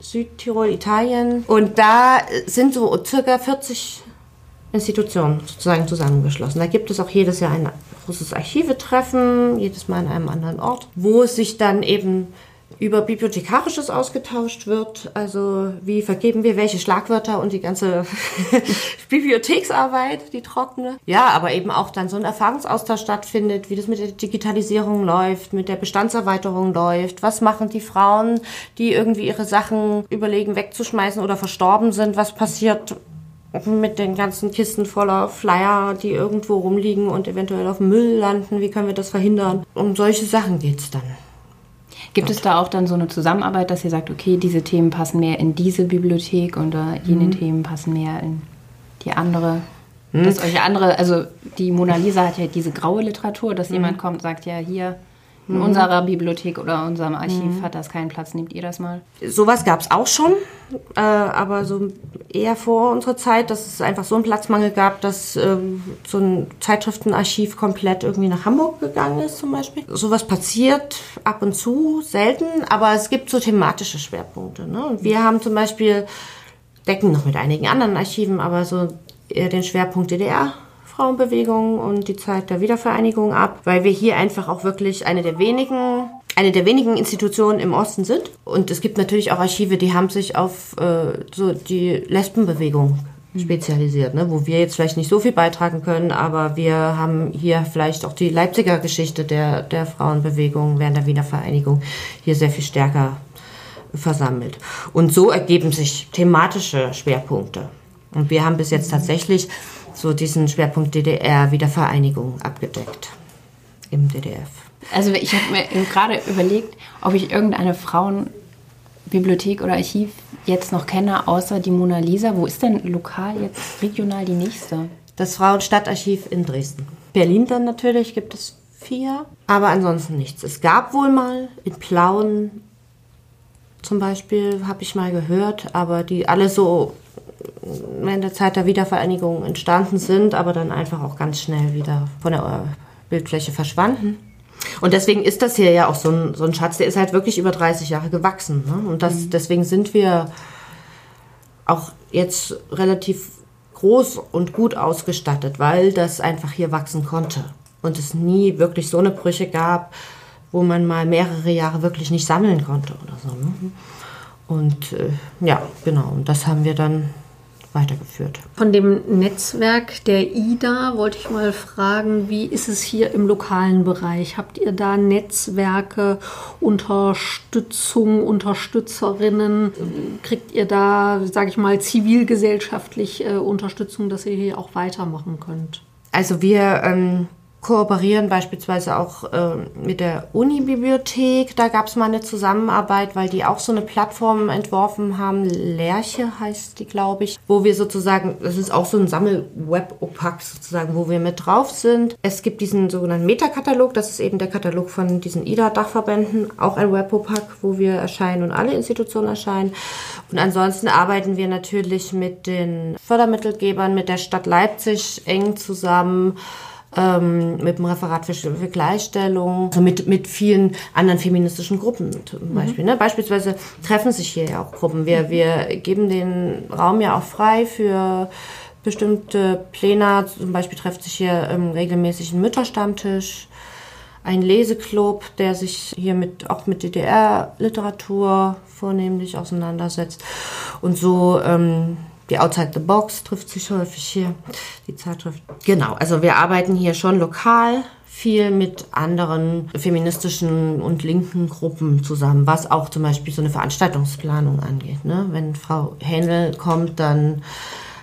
Südtirol, Italien. Und da sind so circa 40 Institutionen sozusagen zusammengeschlossen. Da gibt es auch jedes Jahr ein großes Archivetreffen, jedes Mal an einem anderen Ort, wo es sich dann eben über Bibliothekarisches ausgetauscht wird. Also wie vergeben wir welche Schlagwörter und die ganze [LAUGHS] Bibliotheksarbeit, die trockene. Ja, aber eben auch dann so ein Erfahrungsaustausch stattfindet, wie das mit der Digitalisierung läuft, mit der Bestandserweiterung läuft. Was machen die Frauen, die irgendwie ihre Sachen überlegen wegzuschmeißen oder verstorben sind? Was passiert mit den ganzen Kisten voller Flyer, die irgendwo rumliegen und eventuell auf Müll landen? Wie können wir das verhindern? Um solche Sachen geht's dann. Gibt es da auch dann so eine Zusammenarbeit, dass ihr sagt, okay, diese Themen passen mehr in diese Bibliothek oder jene mhm. Themen passen mehr in die andere? Mhm. Dass euch andere, also die Mona Lisa hat ja diese graue Literatur, dass mhm. jemand kommt und sagt, ja, hier in mhm. unserer Bibliothek oder unserem Archiv mhm. hat das keinen Platz. Nehmt ihr das mal? Sowas gab es auch schon, äh, aber so eher vor unserer Zeit, dass es einfach so einen Platzmangel gab, dass äh, so ein Zeitschriftenarchiv komplett irgendwie nach Hamburg gegangen ist zum Beispiel. Sowas passiert ab und zu, selten, aber es gibt so thematische Schwerpunkte. Ne? Und wir haben zum Beispiel, decken noch mit einigen anderen Archiven, aber so eher den Schwerpunkt DDR Frauenbewegung und die Zeit der Wiedervereinigung ab, weil wir hier einfach auch wirklich eine der wenigen eine der wenigen Institutionen im Osten sind. Und es gibt natürlich auch Archive, die haben sich auf äh, so die Lesbenbewegung spezialisiert, ne? wo wir jetzt vielleicht nicht so viel beitragen können, aber wir haben hier vielleicht auch die Leipziger Geschichte der, der Frauenbewegung während der Wiedervereinigung hier sehr viel stärker versammelt. Und so ergeben sich thematische Schwerpunkte. Und wir haben bis jetzt tatsächlich so diesen Schwerpunkt DDR Wiedervereinigung abgedeckt im DDF. Also ich habe mir gerade überlegt, ob ich irgendeine Frauenbibliothek oder Archiv jetzt noch kenne, außer die Mona Lisa. Wo ist denn lokal jetzt regional die nächste? Das Frauenstadtarchiv in Dresden. Berlin dann natürlich gibt es vier, aber ansonsten nichts. Es gab wohl mal in Plauen zum Beispiel, habe ich mal gehört, aber die alle so in der Zeit der Wiedervereinigung entstanden sind, aber dann einfach auch ganz schnell wieder von der Bildfläche verschwanden. Und deswegen ist das hier ja auch so ein, so ein Schatz, der ist halt wirklich über 30 Jahre gewachsen. Ne? Und das, mhm. deswegen sind wir auch jetzt relativ groß und gut ausgestattet, weil das einfach hier wachsen konnte. Und es nie wirklich so eine Brüche gab, wo man mal mehrere Jahre wirklich nicht sammeln konnte oder so. Ne? Und äh, ja, genau. Und das haben wir dann weitergeführt. Von dem Netzwerk der IDA wollte ich mal fragen, wie ist es hier im lokalen Bereich? Habt ihr da Netzwerke, Unterstützung, Unterstützerinnen? Kriegt ihr da, sage ich mal, zivilgesellschaftlich äh, Unterstützung, dass ihr hier auch weitermachen könnt? Also wir ähm, kooperieren beispielsweise auch äh, mit der Uni-Bibliothek. Da gab es mal eine Zusammenarbeit, weil die auch so eine Plattform entworfen haben. Lerche heißt die, glaube ich, wo wir sozusagen, das ist auch so ein Sammel-Web-Opak sozusagen, wo wir mit drauf sind. Es gibt diesen sogenannten Metakatalog, das ist eben der Katalog von diesen IDA-Dachverbänden, auch ein Web-Opak, wo wir erscheinen und alle Institutionen erscheinen. Und ansonsten arbeiten wir natürlich mit den Fördermittelgebern, mit der Stadt Leipzig eng zusammen ähm, mit dem Referat für, für Gleichstellung, also mit, mit vielen anderen feministischen Gruppen zum mhm. Beispiel. Mhm. Ne? Beispielsweise treffen sich hier ja auch Gruppen. Wir, wir geben den Raum ja auch frei für bestimmte Pläne. Zum Beispiel trifft sich hier ähm, regelmäßig ein Mütterstammtisch, ein Leseklub, der sich hier mit, auch mit DDR-Literatur vornehmlich auseinandersetzt. Und so ähm, die Outside the Box trifft sich häufig hier, die Zeitschrift. Genau, also wir arbeiten hier schon lokal viel mit anderen feministischen und linken Gruppen zusammen, was auch zum Beispiel so eine Veranstaltungsplanung angeht. Ne? Wenn Frau Händel kommt, dann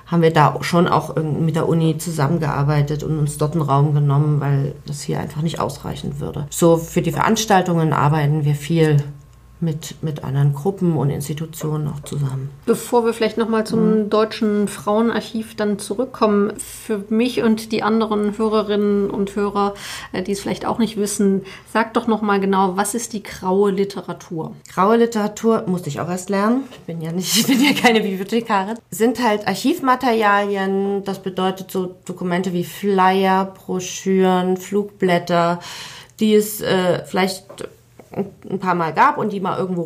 haben wir da schon auch mit der Uni zusammengearbeitet und uns dort einen Raum genommen, weil das hier einfach nicht ausreichen würde. So für die Veranstaltungen arbeiten wir viel mit, mit anderen Gruppen und Institutionen auch zusammen. Bevor wir vielleicht nochmal zum mhm. Deutschen Frauenarchiv dann zurückkommen, für mich und die anderen Hörerinnen und Hörer, äh, die es vielleicht auch nicht wissen, sag doch nochmal genau, was ist die graue Literatur? Graue Literatur musste ich auch erst lernen. Ich bin ja nicht, [LAUGHS] ich bin ja keine Bibliothekarin. Sind halt Archivmaterialien, das bedeutet so Dokumente wie Flyer, Broschüren, Flugblätter, die es äh, vielleicht ein paar Mal gab und die mal irgendwo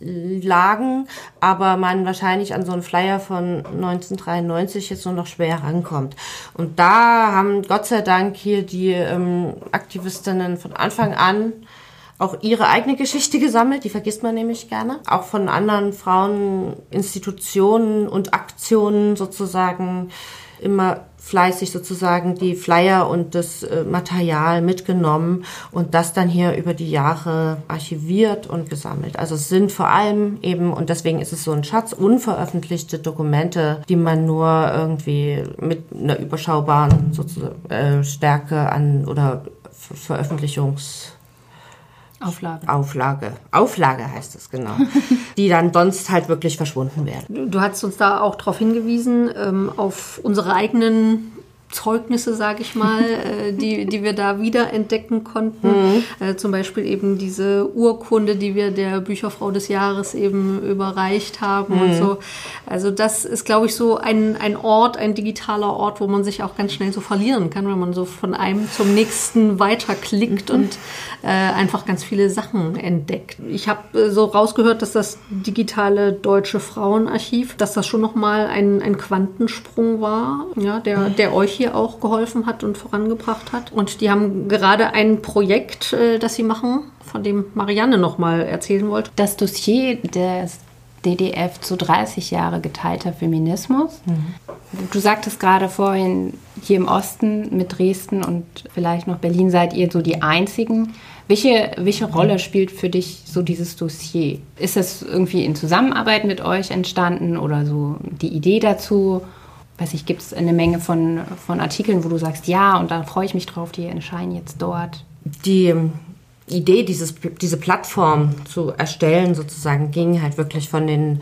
rumlagen, aber man wahrscheinlich an so einen Flyer von 1993 jetzt nur noch schwer rankommt. Und da haben Gott sei Dank hier die ähm, Aktivistinnen von Anfang an auch ihre eigene Geschichte gesammelt, die vergisst man nämlich gerne. Auch von anderen Frauen, Institutionen und Aktionen sozusagen immer fleißig sozusagen die Flyer und das äh, Material mitgenommen und das dann hier über die Jahre archiviert und gesammelt. Also es sind vor allem eben, und deswegen ist es so ein Schatz, unveröffentlichte Dokumente, die man nur irgendwie mit einer überschaubaren sozusagen, äh, Stärke an oder Veröffentlichungs Auflage. Auflage. Auflage heißt es, genau. [LAUGHS] die dann sonst halt wirklich verschwunden werden. Du hast uns da auch darauf hingewiesen, ähm, auf unsere eigenen Zeugnisse, sage ich mal, [LAUGHS] äh, die, die wir da wiederentdecken konnten. Mhm. Äh, zum Beispiel eben diese Urkunde, die wir der Bücherfrau des Jahres eben überreicht haben mhm. und so. Also das ist, glaube ich, so ein, ein Ort, ein digitaler Ort, wo man sich auch ganz schnell so verlieren kann, wenn man so von einem zum nächsten weiterklickt mhm. und äh, einfach ganz viele Sachen entdeckt. Ich habe äh, so rausgehört, dass das digitale deutsche Frauenarchiv, dass das schon nochmal ein, ein Quantensprung war, ja, der, der euch hier auch geholfen hat und vorangebracht hat. Und die haben gerade ein Projekt, äh, das sie machen, von dem Marianne noch mal erzählen wollte. Das Dossier des DDF zu 30 Jahre geteilter Feminismus. Mhm. Du sagtest gerade vorhin, hier im Osten mit Dresden und vielleicht noch Berlin seid ihr so die Einzigen. Welche, welche Rolle spielt für dich so dieses Dossier? Ist das irgendwie in Zusammenarbeit mit euch entstanden oder so die Idee dazu? Weiß ich, gibt es eine Menge von, von Artikeln, wo du sagst, ja, und da freue ich mich drauf, die erscheinen jetzt dort. Die ähm, Idee, dieses, diese Plattform zu erstellen, sozusagen, ging halt wirklich von den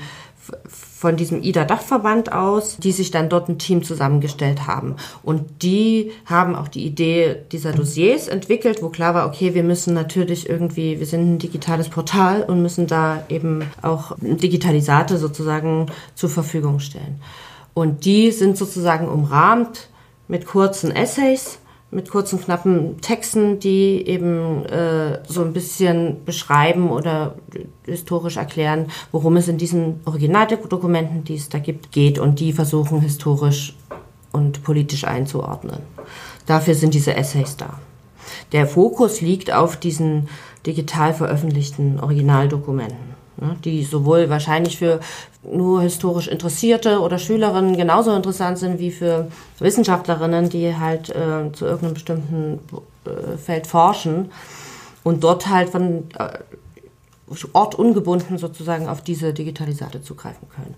von diesem IDA-Dachverband aus, die sich dann dort ein Team zusammengestellt haben. Und die haben auch die Idee dieser Dossiers entwickelt, wo klar war, okay, wir müssen natürlich irgendwie, wir sind ein digitales Portal und müssen da eben auch Digitalisate sozusagen zur Verfügung stellen. Und die sind sozusagen umrahmt mit kurzen Essays, mit kurzen, knappen Texten, die eben äh, so ein bisschen beschreiben oder historisch erklären, worum es in diesen Originaldokumenten, die es da gibt, geht und die versuchen historisch und politisch einzuordnen. Dafür sind diese Essays da. Der Fokus liegt auf diesen digital veröffentlichten Originaldokumenten. Die sowohl wahrscheinlich für nur historisch Interessierte oder Schülerinnen genauso interessant sind wie für Wissenschaftlerinnen, die halt äh, zu irgendeinem bestimmten äh, Feld forschen und dort halt von äh, ortungebunden sozusagen auf diese Digitalisate zugreifen können.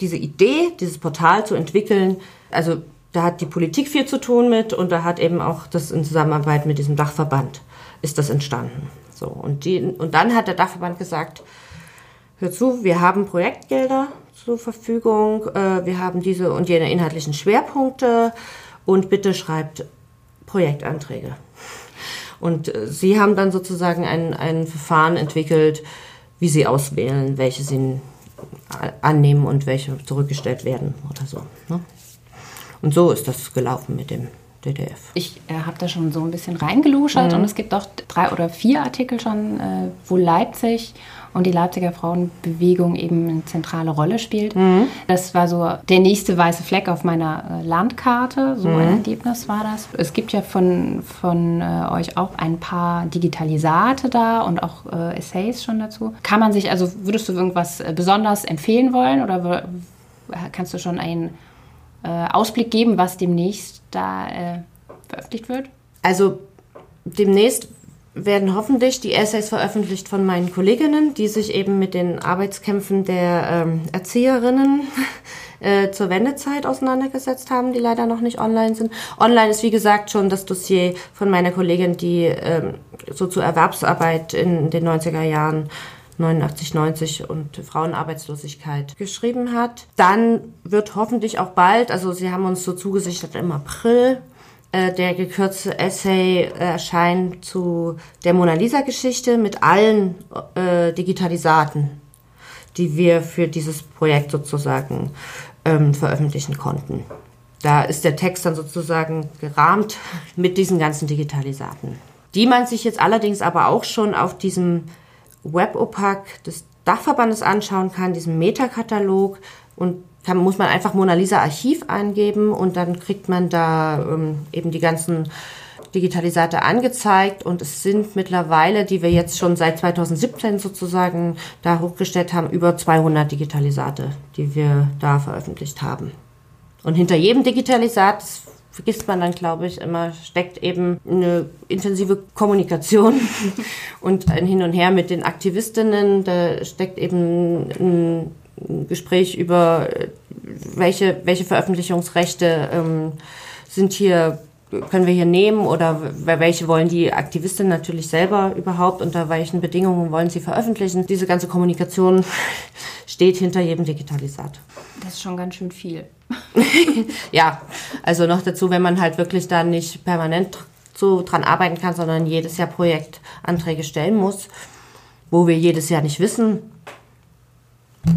Diese Idee, dieses Portal zu entwickeln, also da hat die Politik viel zu tun mit und da hat eben auch das in Zusammenarbeit mit diesem Dachverband ist das entstanden. So und die und dann hat der Dachverband gesagt, hör zu, wir haben Projektgelder zur Verfügung, äh, wir haben diese und jene inhaltlichen Schwerpunkte und bitte schreibt Projektanträge. Und äh, sie haben dann sozusagen ein, ein Verfahren entwickelt, wie sie auswählen, welche sie annehmen und welche zurückgestellt werden oder so. Ne? Und so ist das gelaufen mit dem DDF. Ich äh, habe da schon so ein bisschen reingeluschert mhm. und es gibt auch drei oder vier Artikel schon, äh, wo Leipzig und die Leipziger Frauenbewegung eben eine zentrale Rolle spielt. Mhm. Das war so der nächste weiße Fleck auf meiner äh, Landkarte. So mhm. ein Ergebnis war das. Es gibt ja von, von äh, euch auch ein paar Digitalisate da und auch äh, Essays schon dazu. Kann man sich, also würdest du irgendwas äh, besonders empfehlen wollen oder kannst du schon einen äh, Ausblick geben, was demnächst da äh, veröffentlicht wird? Also demnächst werden hoffentlich die Essays veröffentlicht von meinen Kolleginnen, die sich eben mit den Arbeitskämpfen der ähm, Erzieherinnen [LAUGHS] äh, zur Wendezeit auseinandergesetzt haben, die leider noch nicht online sind. Online ist wie gesagt schon das Dossier von meiner Kollegin, die ähm, so zur Erwerbsarbeit in den 90er Jahren 89, 90 und Frauenarbeitslosigkeit geschrieben hat. Dann wird hoffentlich auch bald, also Sie haben uns so zugesichert im April, äh, der gekürzte Essay erscheint zu der Mona Lisa-Geschichte mit allen äh, Digitalisaten, die wir für dieses Projekt sozusagen ähm, veröffentlichen konnten. Da ist der Text dann sozusagen gerahmt [LAUGHS] mit diesen ganzen Digitalisaten, die man sich jetzt allerdings aber auch schon auf diesem Web-Opak des Dachverbandes anschauen kann, diesem Metakatalog und kann, muss man einfach Mona Lisa Archiv eingeben und dann kriegt man da ähm, eben die ganzen Digitalisate angezeigt und es sind mittlerweile, die wir jetzt schon seit 2017 sozusagen da hochgestellt haben, über 200 Digitalisate, die wir da veröffentlicht haben. Und hinter jedem Digitalisat, das vergisst man dann, glaube ich, immer, steckt eben eine intensive Kommunikation [LAUGHS] und ein Hin und Her mit den Aktivistinnen. Da steckt eben ein Gespräch über welche, welche Veröffentlichungsrechte ähm, sind hier, können wir hier nehmen oder welche wollen die Aktivistinnen natürlich selber überhaupt, unter welchen Bedingungen wollen sie veröffentlichen. Diese ganze Kommunikation [LAUGHS] steht hinter jedem Digitalisat. Das ist schon ganz schön viel. [LAUGHS] ja, also noch dazu, wenn man halt wirklich da nicht permanent so dran arbeiten kann, sondern jedes Jahr Projektanträge stellen muss, wo wir jedes Jahr nicht wissen,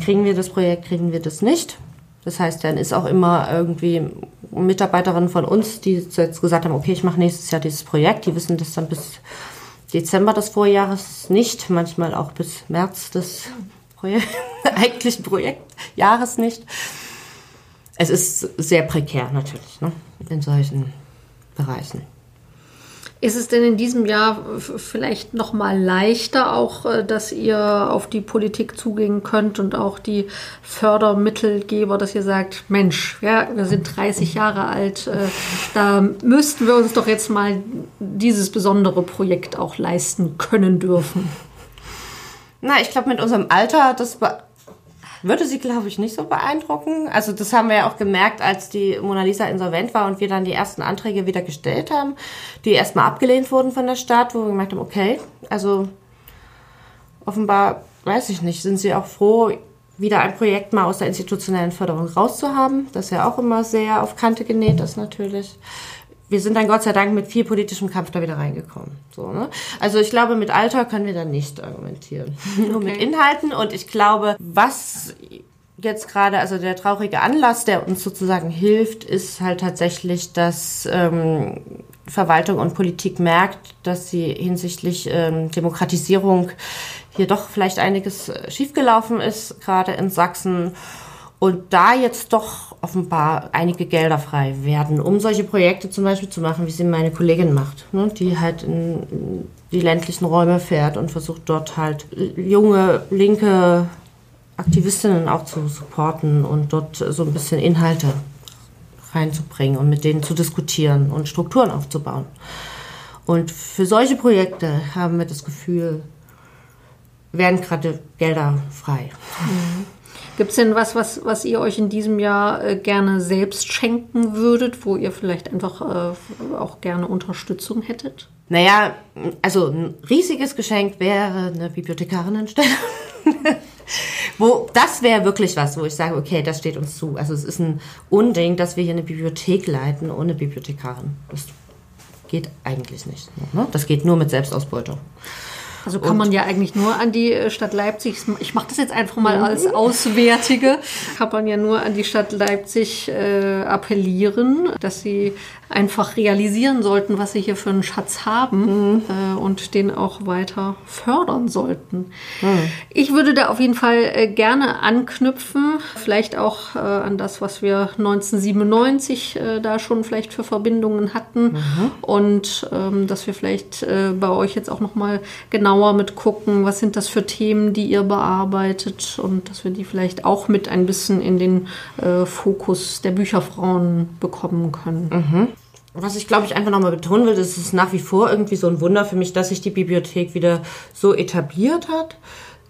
kriegen wir das Projekt, kriegen wir das nicht. Das heißt, dann ist auch immer irgendwie Mitarbeiterin von uns, die jetzt gesagt haben, okay, ich mache nächstes Jahr dieses Projekt. Die wissen das dann bis Dezember des Vorjahres nicht, manchmal auch bis März des Projek [LAUGHS] eigentlichen Projektjahres nicht. Es ist sehr prekär natürlich ne, in solchen Bereichen. Ist es denn in diesem Jahr vielleicht noch mal leichter, auch äh, dass ihr auf die Politik zugehen könnt und auch die Fördermittelgeber, dass ihr sagt, Mensch, ja, wir sind 30 Jahre alt, äh, da müssten wir uns doch jetzt mal dieses besondere Projekt auch leisten können dürfen? Na, ich glaube, mit unserem Alter, das würde sie, glaube ich, nicht so beeindrucken. Also das haben wir ja auch gemerkt, als die Mona Lisa insolvent war und wir dann die ersten Anträge wieder gestellt haben, die erstmal abgelehnt wurden von der Stadt, wo wir gemerkt haben, okay, also offenbar, weiß ich nicht, sind sie auch froh, wieder ein Projekt mal aus der institutionellen Förderung rauszuhaben, das ja auch immer sehr auf Kante genäht ist natürlich wir sind dann Gott sei Dank mit viel politischem Kampf da wieder reingekommen. So, ne? Also ich glaube, mit Alter können wir da nicht argumentieren. [LAUGHS] Nur okay. mit Inhalten. Und ich glaube, was jetzt gerade, also der traurige Anlass, der uns sozusagen hilft, ist halt tatsächlich, dass ähm, Verwaltung und Politik merkt, dass sie hinsichtlich ähm, Demokratisierung hier doch vielleicht einiges äh, schiefgelaufen ist, gerade in Sachsen und da jetzt doch offenbar einige Gelder frei werden, um solche Projekte zum Beispiel zu machen, wie sie meine Kollegin macht, ne? die halt in die ländlichen Räume fährt und versucht dort halt junge, linke Aktivistinnen auch zu supporten und dort so ein bisschen Inhalte reinzubringen und mit denen zu diskutieren und Strukturen aufzubauen. Und für solche Projekte haben wir das Gefühl, werden gerade Gelder frei. Mhm. Gibt es denn was, was, was ihr euch in diesem Jahr äh, gerne selbst schenken würdet, wo ihr vielleicht einfach äh, auch gerne Unterstützung hättet? Naja, also ein riesiges Geschenk wäre eine Bibliothekarinnenstelle. [LAUGHS] wo, das wäre wirklich was, wo ich sage, okay, das steht uns zu. Also es ist ein Unding, dass wir hier eine Bibliothek leiten ohne Bibliothekarin. Das geht eigentlich nicht. Ne? Das geht nur mit Selbstausbeutung. Also kann und man ja eigentlich nur an die äh, Stadt Leipzig, ich mache das jetzt einfach mal mhm. als Auswärtige, kann man ja nur an die Stadt Leipzig äh, appellieren, dass sie einfach realisieren sollten, was sie hier für einen Schatz haben mhm. äh, und den auch weiter fördern sollten. Mhm. Ich würde da auf jeden Fall äh, gerne anknüpfen, vielleicht auch äh, an das, was wir 1997 äh, da schon vielleicht für Verbindungen hatten mhm. und ähm, dass wir vielleicht äh, bei euch jetzt auch noch mal genauer mit gucken, was sind das für Themen, die ihr bearbeitet und dass wir die vielleicht auch mit ein bisschen in den äh, Fokus der Bücherfrauen bekommen können. Was ich glaube ich einfach nochmal betonen will, ist es nach wie vor irgendwie so ein Wunder für mich, dass sich die Bibliothek wieder so etabliert hat,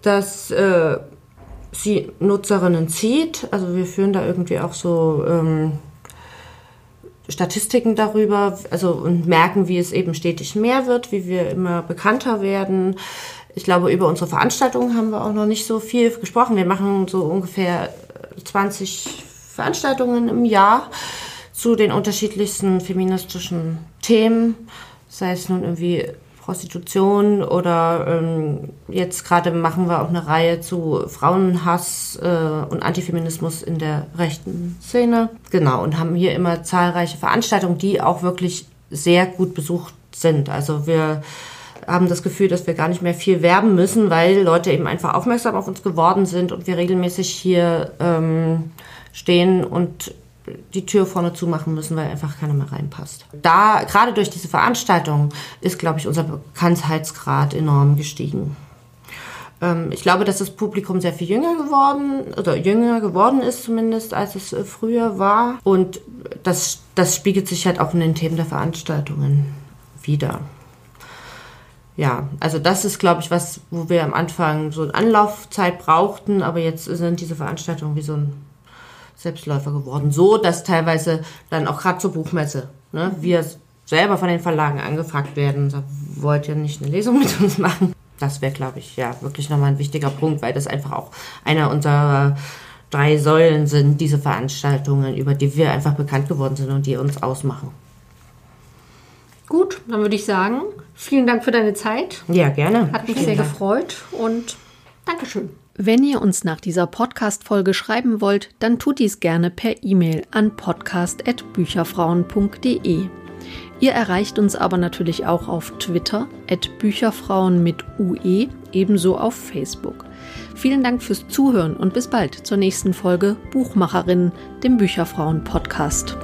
dass äh, sie Nutzerinnen zieht. Also wir führen da irgendwie auch so ähm, Statistiken darüber, also und merken, wie es eben stetig mehr wird, wie wir immer bekannter werden. Ich glaube, über unsere Veranstaltungen haben wir auch noch nicht so viel gesprochen. Wir machen so ungefähr 20 Veranstaltungen im Jahr zu den unterschiedlichsten feministischen Themen, sei es nun irgendwie Prostitution oder ähm, jetzt gerade machen wir auch eine Reihe zu Frauenhass äh, und Antifeminismus in der rechten Szene. Genau, und haben hier immer zahlreiche Veranstaltungen, die auch wirklich sehr gut besucht sind. Also wir haben das Gefühl, dass wir gar nicht mehr viel werben müssen, weil Leute eben einfach aufmerksam auf uns geworden sind und wir regelmäßig hier ähm, stehen und die Tür vorne zumachen müssen, weil einfach keiner mehr reinpasst. Da, gerade durch diese Veranstaltung, ist, glaube ich, unser Bekanntheitsgrad enorm gestiegen. Ähm, ich glaube, dass das Publikum sehr viel jünger geworden, oder jünger geworden ist zumindest, als es äh, früher war. Und das, das spiegelt sich halt auch in den Themen der Veranstaltungen wieder. Ja, also das ist, glaube ich, was, wo wir am Anfang so eine Anlaufzeit brauchten, aber jetzt sind diese Veranstaltungen wie so ein Selbstläufer geworden. So, dass teilweise dann auch gerade zur Buchmesse, ne, wir selber von den Verlagen angefragt werden, da wollt ihr nicht eine Lesung mit uns machen. Das wäre, glaube ich, ja, wirklich nochmal ein wichtiger Punkt, weil das einfach auch einer unserer drei Säulen sind, diese Veranstaltungen, über die wir einfach bekannt geworden sind und die uns ausmachen. Gut, dann würde ich sagen, vielen Dank für deine Zeit. Ja, gerne. Hat mich Vielen sehr Dank. gefreut und Dankeschön. Wenn ihr uns nach dieser Podcast-Folge schreiben wollt, dann tut dies gerne per E-Mail an podcast.bücherfrauen.de. Ihr erreicht uns aber natürlich auch auf Twitter, Bücherfrauen mit UE, ebenso auf Facebook. Vielen Dank fürs Zuhören und bis bald zur nächsten Folge Buchmacherinnen, dem Bücherfrauen-Podcast.